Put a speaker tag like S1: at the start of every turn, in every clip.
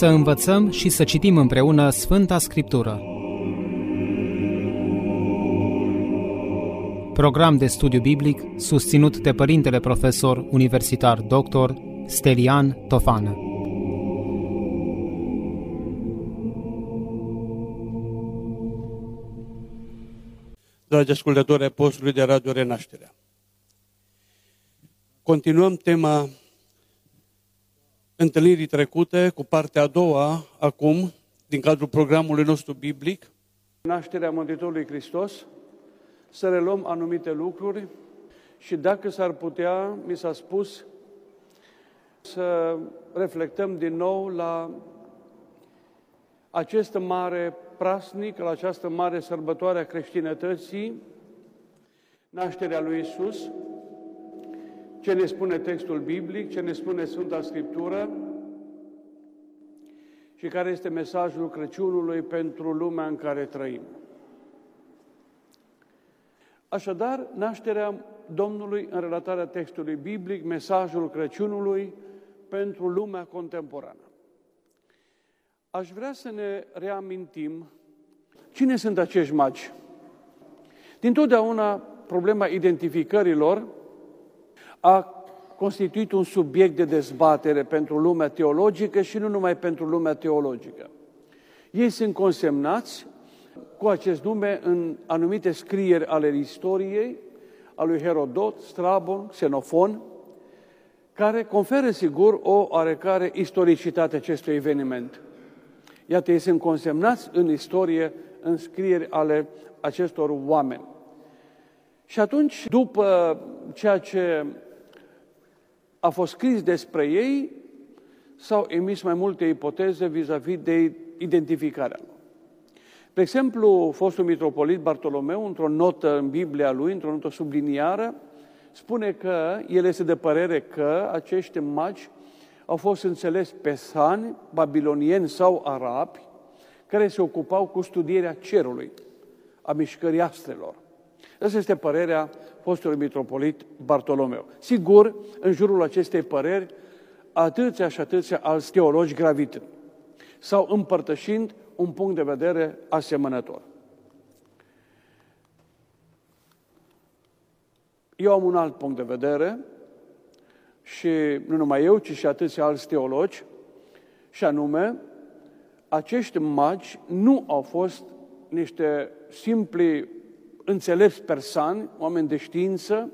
S1: Să învățăm și să citim împreună Sfânta Scriptură. Program de studiu biblic susținut de Părintele Profesor Universitar Dr. Stelian Tofană.
S2: Dragi ascultători ai postului de Radio Renașterea, continuăm tema întâlnirii trecute cu partea a doua, acum, din cadrul programului nostru biblic, Nașterea Mântuitorului Hristos, să reluăm anumite lucruri și dacă s-ar putea, mi s-a spus, să reflectăm din nou la acest mare prasnic, la această mare sărbătoare a creștinătății, nașterea lui Isus, ce ne spune textul biblic, ce ne spune Sfânta Scriptură și care este mesajul Crăciunului pentru lumea în care trăim. Așadar, nașterea Domnului în relatarea textului biblic, mesajul Crăciunului pentru lumea contemporană. Aș vrea să ne reamintim cine sunt acești magi. Din totdeauna, problema identificărilor a constituit un subiect de dezbatere pentru lumea teologică și nu numai pentru lumea teologică. Ei sunt consemnați cu acest nume în anumite scrieri ale istoriei, a lui Herodot, Strabon, Xenofon, care conferă sigur o oarecare istoricitate acestui eveniment. Iată, ei sunt consemnați în istorie, în scrieri ale acestor oameni. Și atunci, după ceea ce a fost scris despre ei, s-au emis mai multe ipoteze vis-a-vis de identificarea lor. De exemplu, fostul mitropolit Bartolomeu, într-o notă în Biblia lui, într-o notă subliniară, spune că el este de părere că acești magi au fost înțeles pesani, babilonieni sau arabi, care se ocupau cu studierea cerului, a mișcării astrelor. Asta este părerea fostului mitropolit Bartolomeu. Sigur, în jurul acestei păreri, atâția și atâția alți teologi gravit sau împărtășind un punct de vedere asemănător. Eu am un alt punct de vedere și nu numai eu, ci și atâția alți teologi, și anume, acești magi nu au fost niște simpli înțelepți persani, oameni de știință,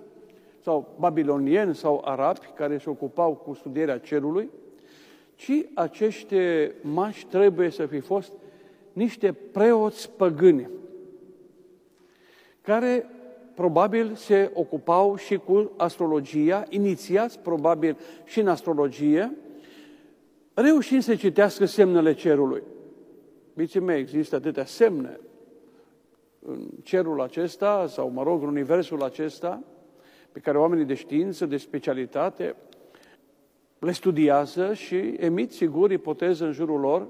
S2: sau babilonieni sau arabi, care se ocupau cu studierea cerului, ci acești mași trebuie să fi fost niște preoți păgâni, care probabil se ocupau și cu astrologia, inițiați probabil și în astrologie, reușind să citească semnele cerului. Biții mei, există atâtea semne în cerul acesta, sau mă rog, în universul acesta, pe care oamenii de știință, de specialitate, le studiază și emit, sigur, ipoteze în jurul lor,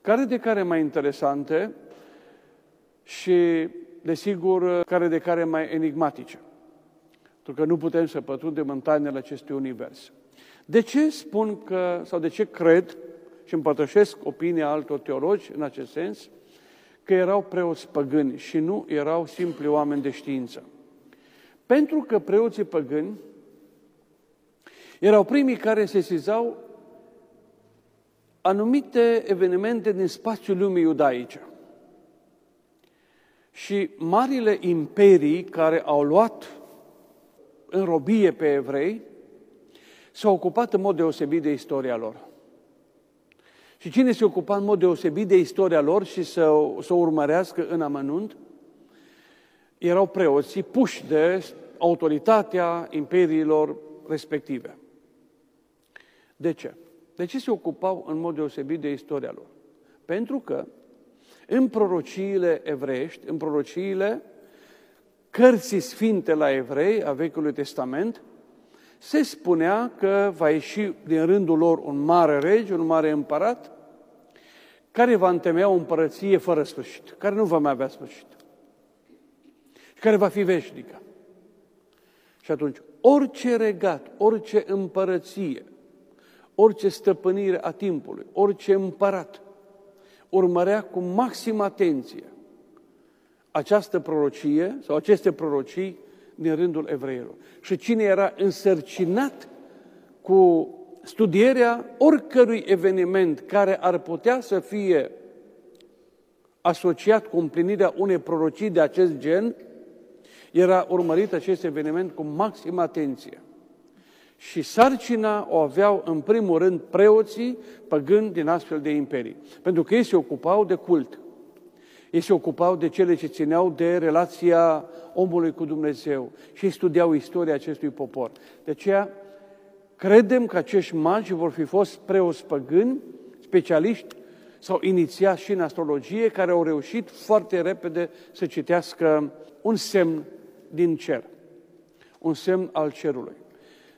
S2: care de care mai interesante și, desigur, care de care mai enigmatice. Pentru că nu putem să pătrundem în tainele acestui univers. De ce spun că, sau de ce cred și împărtășesc opinia altor teologi în acest sens, că erau preoți păgâni și nu erau simpli oameni de știință. Pentru că preoții păgâni erau primii care sesizau anumite evenimente din spațiul lumii iudaice. Și marile imperii care au luat în robie pe evrei s-au ocupat în mod deosebit de istoria lor. Și cine se ocupa în mod deosebit de istoria lor și să, să o urmărească în amănunt, erau preoții puși de autoritatea imperiilor respective. De ce? De ce se ocupau în mod deosebit de istoria lor? Pentru că în prorociile evreiești, în prorociile cărții sfinte la evrei a Vechiului Testament, se spunea că va ieși din rândul lor un mare rege, un mare împărat, care va întemeia o împărăție fără sfârșit, care nu va mai avea sfârșit și care va fi veșnică. Și atunci, orice regat, orice împărăție, orice stăpânire a timpului, orice împărat, urmărea cu maxim atenție această prorocie sau aceste prorocii din rândul evreilor. Și cine era însărcinat cu studierea oricărui eveniment care ar putea să fie asociat cu împlinirea unei prorocii de acest gen, era urmărit acest eveniment cu maximă atenție. Și sarcina o aveau în primul rând preoții păgâni din astfel de imperii. Pentru că ei se ocupau de cult. Ei se ocupau de cele ce țineau de relația omului cu Dumnezeu și studiau istoria acestui popor. De aceea, credem că acești magi vor fi fost preoți păgâni, specialiști sau inițiați și în astrologie, care au reușit foarte repede să citească un semn din cer, un semn al cerului.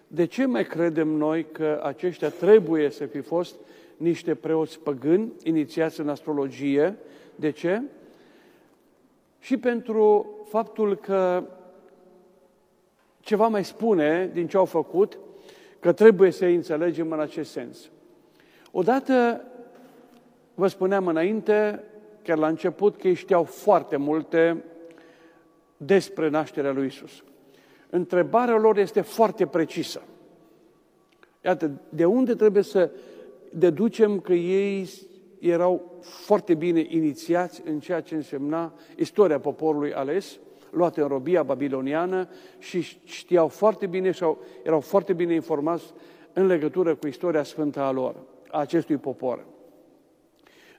S2: De ce mai credem noi că aceștia trebuie să fi fost niște preoți păgâni inițiați în astrologie? De ce? Și pentru faptul că ceva mai spune din ce au făcut, că trebuie să-i înțelegem în acest sens. Odată, vă spuneam înainte, chiar la început, că ei știau foarte multe despre nașterea lui Isus. Întrebarea lor este foarte precisă. Iată, de unde trebuie să deducem că ei erau foarte bine inițiați în ceea ce însemna istoria poporului ales, luate în robia babiloniană și știau foarte bine sau erau foarte bine informați în legătură cu istoria sfântă a lor, a acestui popor.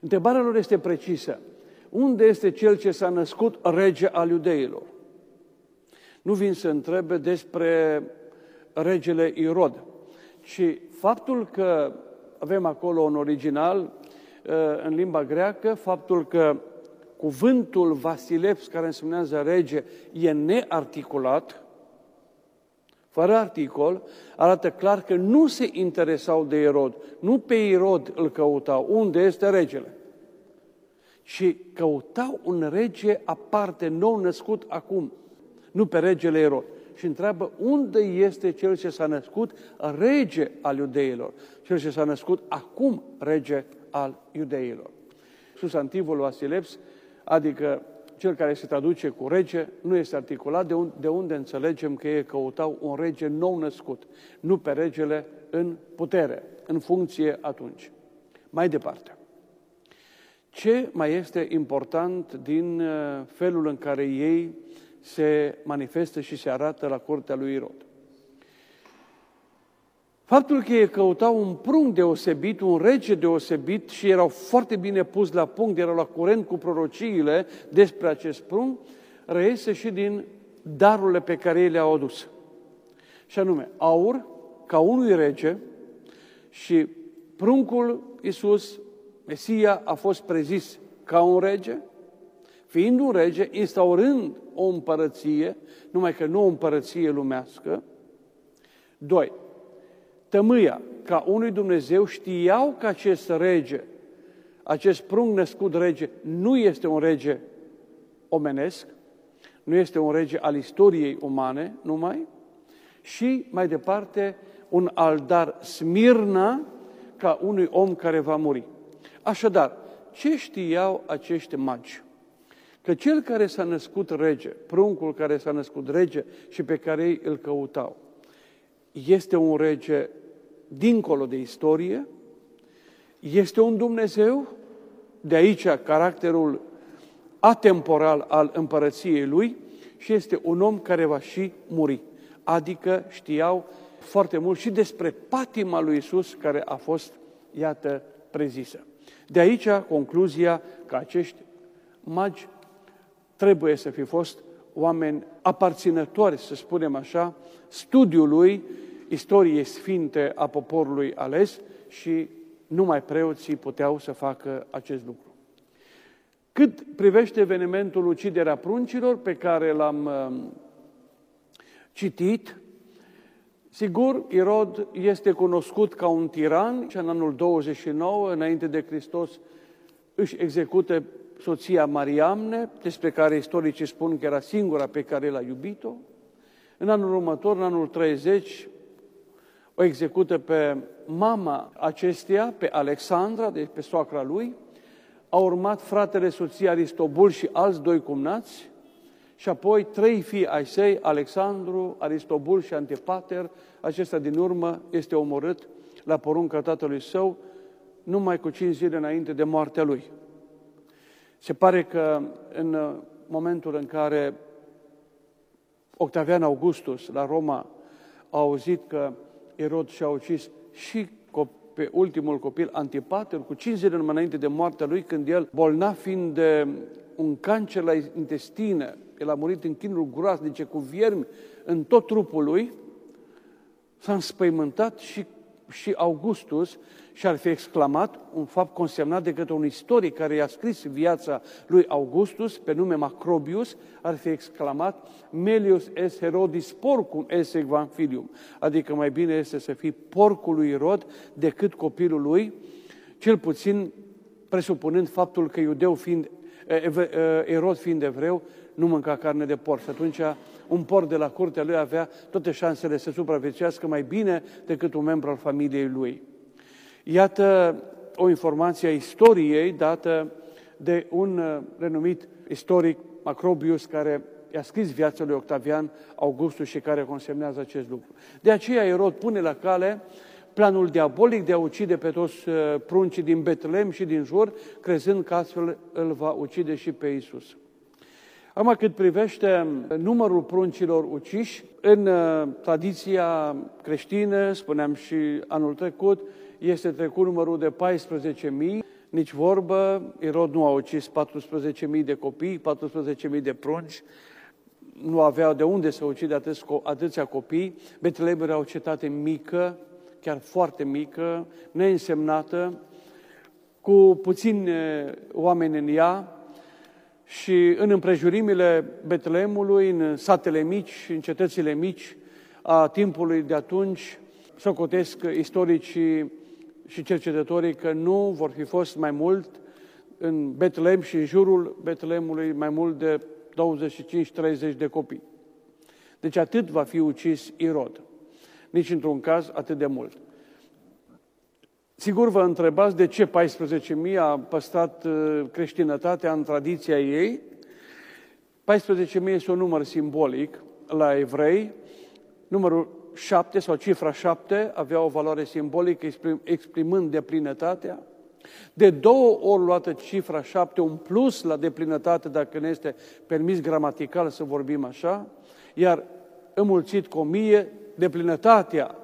S2: Întrebarea lor este precisă. Unde este cel ce s-a născut rege al iudeilor? Nu vin să întrebe despre regele Irod, ci faptul că avem acolo un original uh, în limba greacă, faptul că cuvântul Vasilevs, care însemnează rege, e nearticulat, fără articol, arată clar că nu se interesau de Irod. Nu pe Irod îl căutau. Unde este regele? Și căutau un rege aparte, nou născut acum nu pe regele Erod. Și întreabă unde este cel ce s-a născut rege al iudeilor, cel ce s-a născut acum rege al iudeilor. Sustantivul Vasileps, adică cel care se traduce cu rege, nu este articulat, de unde, de unde înțelegem că ei căutau un rege nou născut, nu pe regele în putere, în funcție atunci. Mai departe. Ce mai este important din uh, felul în care ei se manifestă și se arată la curtea lui Irod. Faptul că ei căutau un prunc deosebit, un rege deosebit și erau foarte bine pus la punct, erau la curent cu prorociile despre acest prunc, reiese și din darurile pe care ei le-au adus. Și anume, aur, ca unui rege, și pruncul Iisus, Mesia, a fost prezis ca un rege, fiind un rege, instaurând o împărăție, numai că nu o împărăție lumească. Doi, tămâia, ca unui Dumnezeu știau că acest rege, acest prunc născut rege, nu este un rege omenesc, nu este un rege al istoriei umane numai, și mai departe un aldar Smirna ca unui om care va muri. Așadar, ce știau acești magi? că cel care s-a născut rege, pruncul care s-a născut rege și pe care ei îl căutau, este un rege dincolo de istorie, este un Dumnezeu, de aici caracterul atemporal al împărăției lui și este un om care va și muri. Adică știau foarte mult și despre patima lui Isus care a fost, iată, prezisă. De aici concluzia că acești magi trebuie să fi fost oameni aparținători, să spunem așa, studiului istoriei sfinte a poporului ales și numai preoții puteau să facă acest lucru. Cât privește evenimentul uciderea pruncilor pe care l-am uh, citit, sigur, Irod este cunoscut ca un tiran și în anul 29, înainte de Hristos, își execută soția Mariamne, despre care istoricii spun că era singura pe care l-a iubit-o. În anul următor, în anul 30, o execută pe mama acesteia, pe Alexandra, deci pe soacra lui, a urmat fratele soției Aristobul și alți doi cumnați, și apoi trei fii ai săi, Alexandru, Aristobul și Antipater, acesta din urmă este omorât la porunca tatălui său, numai cu cinci zile înainte de moartea lui. Se pare că în momentul în care Octavian Augustus la Roma a auzit că Erod și-a ucis și pe ultimul copil, Antipater, cu cinci zile înainte de moartea lui, când el, bolnav fiind de un cancer la intestine, el a murit în chinuri groaznice cu viermi în tot trupul lui, s-a înspăimântat și, și Augustus și-ar fi exclamat un fapt consemnat de către un istoric care i-a scris viața lui Augustus, pe nume Macrobius, ar fi exclamat Melius es Herodis porcum esse filium, adică mai bine este să fii porcul lui Irod decât copilul lui, cel puțin presupunând faptul că iudeu fiind, Erod fiind evreu, nu mânca carne de porc. Și atunci un porc de la curtea lui avea toate șansele să supraviețuiască mai bine decât un membru al familiei lui. Iată o informație a istoriei dată de un uh, renumit istoric, Macrobius, care i-a scris viața lui Octavian Augustus și care consemnează acest lucru. De aceea Erod pune la cale planul diabolic de a ucide pe toți uh, pruncii din Betlehem și din jur, crezând că astfel îl va ucide și pe Isus. Acum, cât privește numărul pruncilor uciși, în uh, tradiția creștină, spuneam și anul trecut, este trecut numărul de 14.000, nici vorbă, Irod nu a ucis 14.000 de copii, 14.000 de prunci, nu aveau de unde să ucide atâția copii. Betlehem era o cetate mică, chiar foarte mică, neînsemnată, cu puțini oameni în ea, și în împrejurimile Betlehemului, în satele mici, în cetățile mici a timpului de atunci, socotesc istoricii și cercetătorii că nu vor fi fost mai mult în Betlehem și în jurul Betlehemului mai mult de 25-30 de copii. Deci atât va fi ucis Irod. Nici într-un caz atât de mult. Sigur vă întrebați de ce 14.000 a păstrat uh, creștinătatea în tradiția ei. 14.000 este un număr simbolic la evrei. Numărul 7 sau cifra 7 avea o valoare simbolică exprimând deplinătatea. De două ori luată cifra 7, un plus la deplinătate, dacă ne este permis gramatical să vorbim așa, iar înmulțit cu o mie, deplinătatea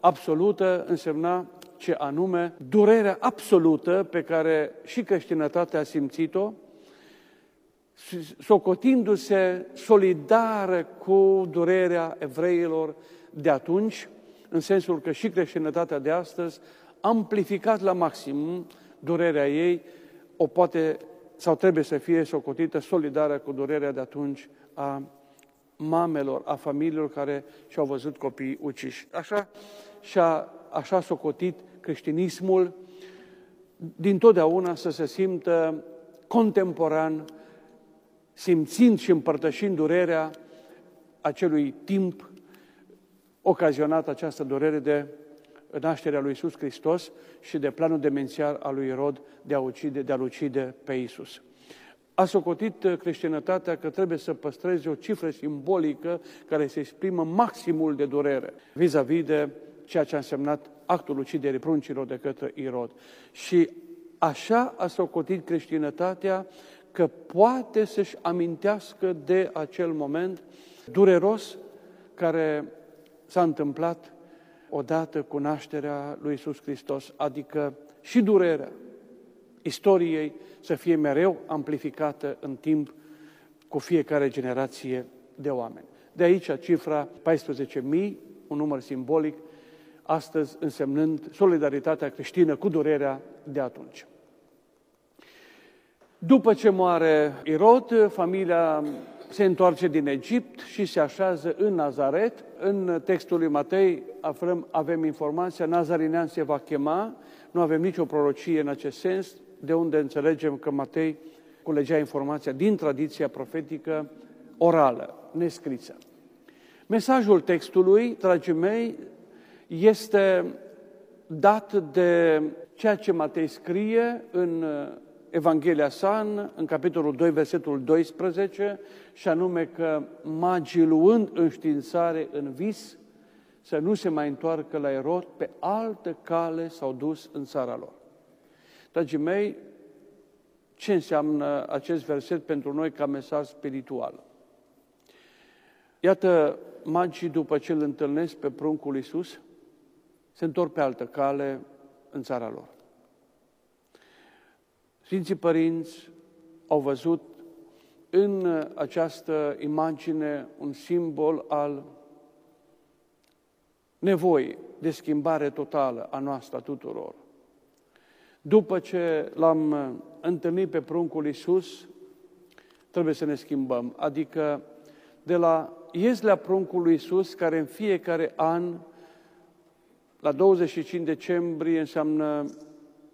S2: absolută însemna ce anume durerea absolută pe care și creștinătatea a simțit-o, socotindu-se solidară cu durerea evreilor de atunci, în sensul că și creștinătatea de astăzi amplificat la maxim durerea ei, o poate sau trebuie să fie socotită solidară cu durerea de atunci a mamelor, a familiilor care și-au văzut copiii uciși. Așa și-a așa socotit creștinismul, din totdeauna să se simtă contemporan, simțind și împărtășind durerea acelui timp ocazionat această durere de nașterea lui Iisus Hristos și de planul demențial al lui Irod de a ucide, de a ucide pe Iisus. A socotit creștinătatea că trebuie să păstreze o cifră simbolică care se exprimă maximul de durere vis-a-vis de ceea ce a însemnat actul uciderii pruncilor de către Irod. Și așa a socotit creștinătatea că poate să-și amintească de acel moment dureros care s-a întâmplat odată cu nașterea lui Isus Hristos, adică și durerea istoriei să fie mereu amplificată în timp cu fiecare generație de oameni. De aici cifra 14.000, un număr simbolic astăzi însemnând solidaritatea creștină cu durerea de atunci. După ce moare Irod, familia se întoarce din Egipt și se așează în Nazaret. În textul lui Matei aflăm, avem informația, Nazarinean se va chema, nu avem nicio prorocie în acest sens, de unde înțelegem că Matei culegea informația din tradiția profetică orală, nescrisă. Mesajul textului, dragii mei, este dat de ceea ce Matei scrie în Evanghelia sa, în, în capitolul 2, versetul 12, și anume că magii luând înștiințare în vis, să nu se mai întoarcă la Erod, pe altă cale s-au dus în țara lor. Dragii mei, ce înseamnă acest verset pentru noi ca mesaj spiritual? Iată, magii, după ce îl întâlnesc pe pruncul Iisus, se întorc pe altă cale în țara lor. Sfinții părinți au văzut în această imagine un simbol al nevoii de schimbare totală a noastră, a tuturor. După ce l-am întâlnit pe pruncul Iisus, trebuie să ne schimbăm. Adică de la ieslea pruncului Iisus, care în fiecare an, la 25 decembrie, înseamnă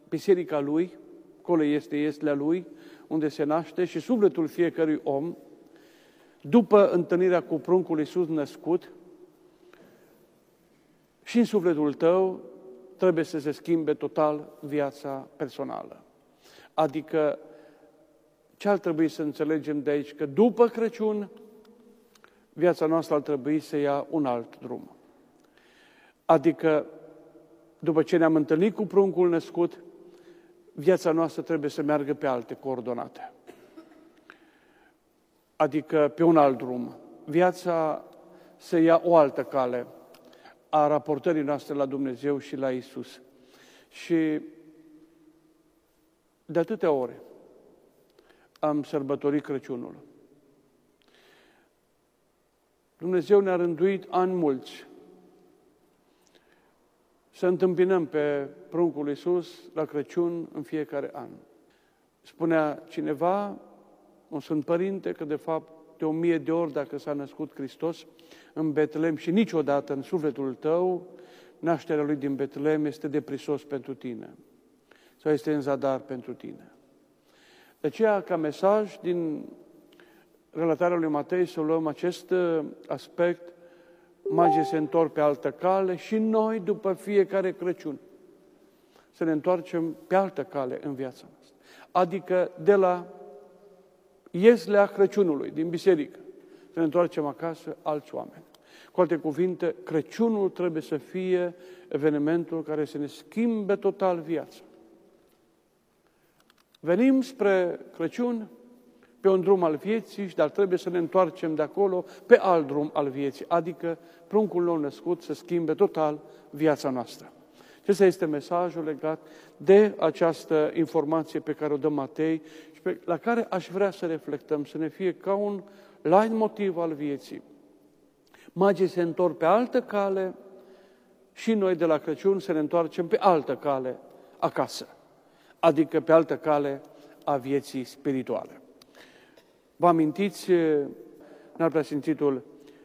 S2: biserica Lui, acolo este ieslea Lui, unde se naște și sufletul fiecărui om, după întâlnirea cu pruncul Iisus născut, și în sufletul tău trebuie să se schimbe total viața personală. Adică, ce ar trebui să înțelegem de aici? Că după Crăciun, viața noastră ar trebui să ia un alt drum. Adică, după ce ne-am întâlnit cu pruncul născut, viața noastră trebuie să meargă pe alte coordonate. Adică pe un alt drum. Viața să ia o altă cale a raportării noastre la Dumnezeu și la Isus. Și de atâtea ore am sărbătorit Crăciunul. Dumnezeu ne-a rânduit ani mulți să întâmpinăm pe pruncul Iisus la Crăciun în fiecare an. Spunea cineva, un Sfânt Părinte, că de fapt de o mie de ori dacă s-a născut Hristos în Betlehem și niciodată în sufletul tău, nașterea Lui din Betlehem este deprisos pentru tine sau este în zadar pentru tine. De aceea, ca mesaj din relatarea lui Matei, să luăm acest uh, aspect, magii se întorc pe altă cale și noi, după fiecare Crăciun, să ne întoarcem pe altă cale în viața noastră. Adică de la ieslea Crăciunului, din biserică, să ne întoarcem acasă alți oameni. Cu alte cuvinte, Crăciunul trebuie să fie evenimentul care să ne schimbe total viața. Venim spre Crăciun pe un drum al vieții, dar trebuie să ne întoarcem de acolo pe alt drum al vieții, adică pruncul nou născut să schimbe total viața noastră. Acesta este mesajul legat de această informație pe care o dă Matei și pe, la care aș vrea să reflectăm, să ne fie ca un light motiv al vieții. Magii se întorc pe altă cale și noi de la Crăciun să ne întoarcem pe altă cale acasă, adică pe altă cale a vieții spirituale. Vă amintiți, n-ar preasfințitul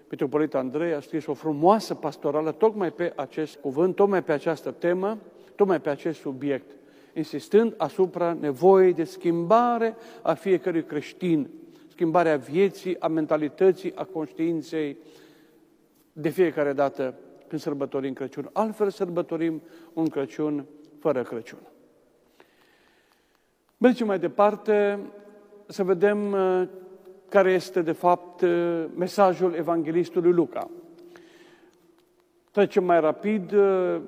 S2: Mitropolit Andrei a scris o frumoasă pastorală tocmai pe acest cuvânt, tocmai pe această temă, tocmai pe acest subiect, insistând asupra nevoii de schimbare a fiecărui creștin, schimbarea vieții, a mentalității, a conștiinței de fiecare dată când sărbătorim Crăciun. Altfel sărbătorim un Crăciun fără Crăciun. Mergem mai departe să vedem care este, de fapt, uh, mesajul evanghelistului Luca. Trecem mai rapid, uh,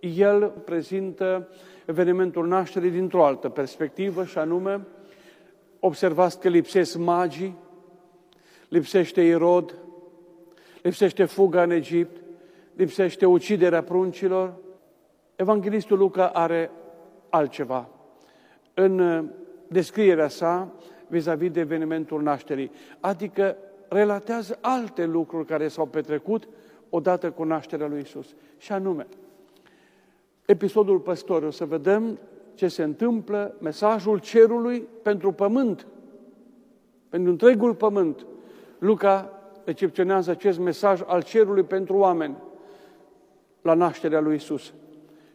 S2: el prezintă evenimentul nașterii dintr-o altă perspectivă, și anume, observați că lipsesc magii, lipsește Irod, lipsește fuga în Egipt, lipsește uciderea pruncilor. Evanghelistul Luca are altceva. În uh, descrierea sa, vis-a-vis de evenimentul nașterii. Adică relatează alte lucruri care s-au petrecut odată cu nașterea lui Isus. Și anume, episodul păstorului, o să vedem ce se întâmplă, mesajul cerului pentru pământ, pentru întregul pământ. Luca recepționează acest mesaj al cerului pentru oameni la nașterea lui Isus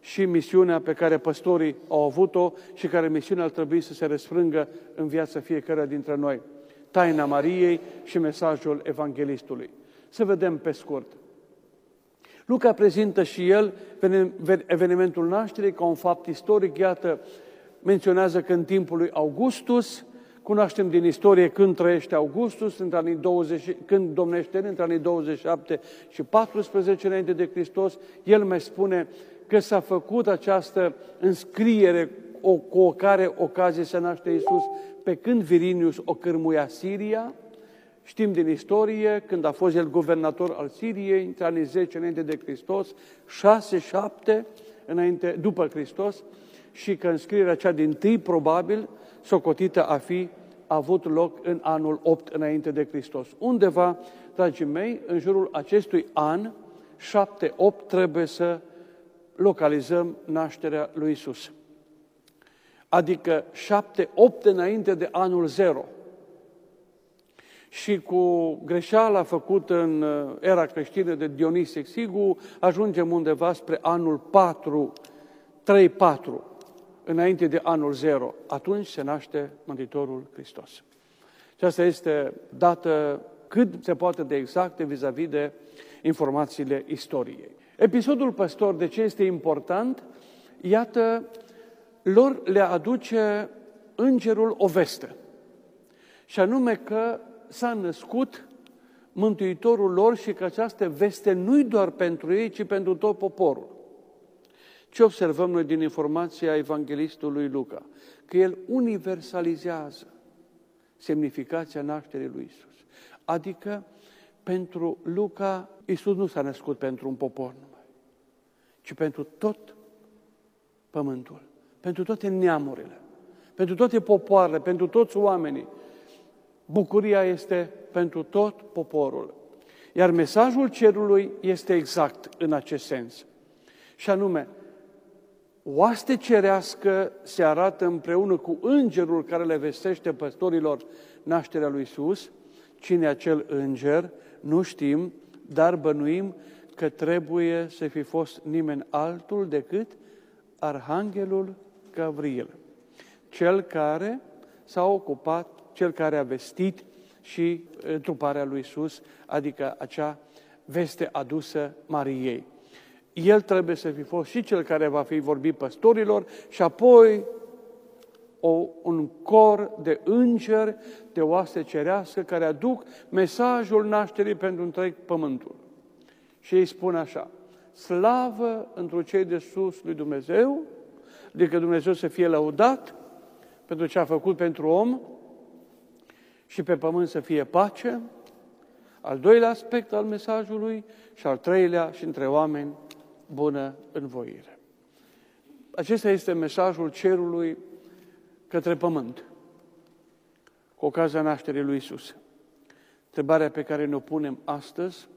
S2: și misiunea pe care păstorii au avut-o și care misiunea ar trebui să se răsfrângă în viața fiecare dintre noi. Taina Mariei și mesajul evanghelistului. Să vedem pe scurt. Luca prezintă și el evenimentul nașterii ca un fapt istoric. Iată, menționează că în timpul lui Augustus, cunoaștem din istorie când trăiește Augustus, între anii 20, când domnește între anii 27 și 14 înainte de Hristos, el mai spune că s-a făcut această înscriere o, cu o care ocazie să naște Iisus pe când Virinius o cârmuia Siria, Știm din istorie, când a fost el guvernator al Siriei, între anii 10 înainte de Hristos, 6-7 înainte, după Hristos, și că înscrierea cea din tâi, probabil, socotită a fi avut loc în anul 8 înainte de Hristos. Undeva, dragii mei, în jurul acestui an, 7-8, trebuie să localizăm nașterea lui Isus. Adică 7-8 înainte de anul 0 și cu greșeala făcută în uh, era creștină de Dionis Exigu, ajungem undeva spre anul 4, 3-4, înainte de anul 0. Atunci se naște Mântuitorul Hristos. Și asta este dată cât se poate de exacte vis-a-vis de informațiile istoriei. Episodul păstor, de ce este important? Iată, lor le aduce îngerul o veste. Și anume că s-a născut Mântuitorul lor și că această veste nu-i doar pentru ei, ci pentru tot poporul. Ce observăm noi din informația evanghelistului Luca? Că el universalizează semnificația nașterii lui Isus. Adică, pentru Luca, Isus nu s-a născut pentru un popor numai, ci pentru tot pământul, pentru toate neamurile, pentru toate popoarele, pentru toți oamenii, bucuria este pentru tot poporul. Iar mesajul cerului este exact în acest sens. Și anume, oaste cerească se arată împreună cu îngerul care le vestește păstorilor nașterea lui Isus. Cine acel înger? Nu știm, dar bănuim că trebuie să fi fost nimeni altul decât Arhanghelul Gavril, cel care s-a ocupat cel care a vestit și întruparea lui Isus, adică acea veste adusă Mariei. El trebuie să fi fost și cel care va fi vorbit păstorilor și apoi o, un cor de îngeri, de oaste cerească, care aduc mesajul nașterii pentru întreg pământul. Și ei spun așa, slavă într cei de sus lui Dumnezeu, adică Dumnezeu să fie lăudat pentru ce a făcut pentru om, și pe pământ să fie pace, al doilea aspect al mesajului și al treilea și între oameni bună învoire. Acesta este mesajul cerului către pământ, cu ocazia nașterii lui Isus. Întrebarea pe care ne-o punem astăzi,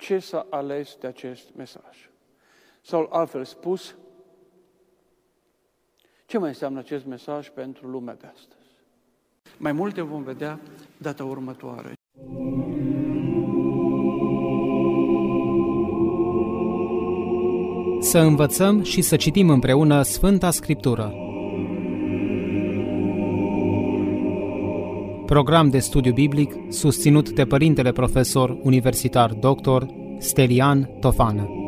S2: ce s-a ales de acest mesaj? Sau altfel spus, ce mai înseamnă acest mesaj pentru lumea de astăzi? Mai multe vom vedea data următoare.
S1: Să învățăm și să citim împreună Sfânta Scriptură. Program de studiu biblic susținut de Părintele Profesor Universitar Dr. Stelian Tofană.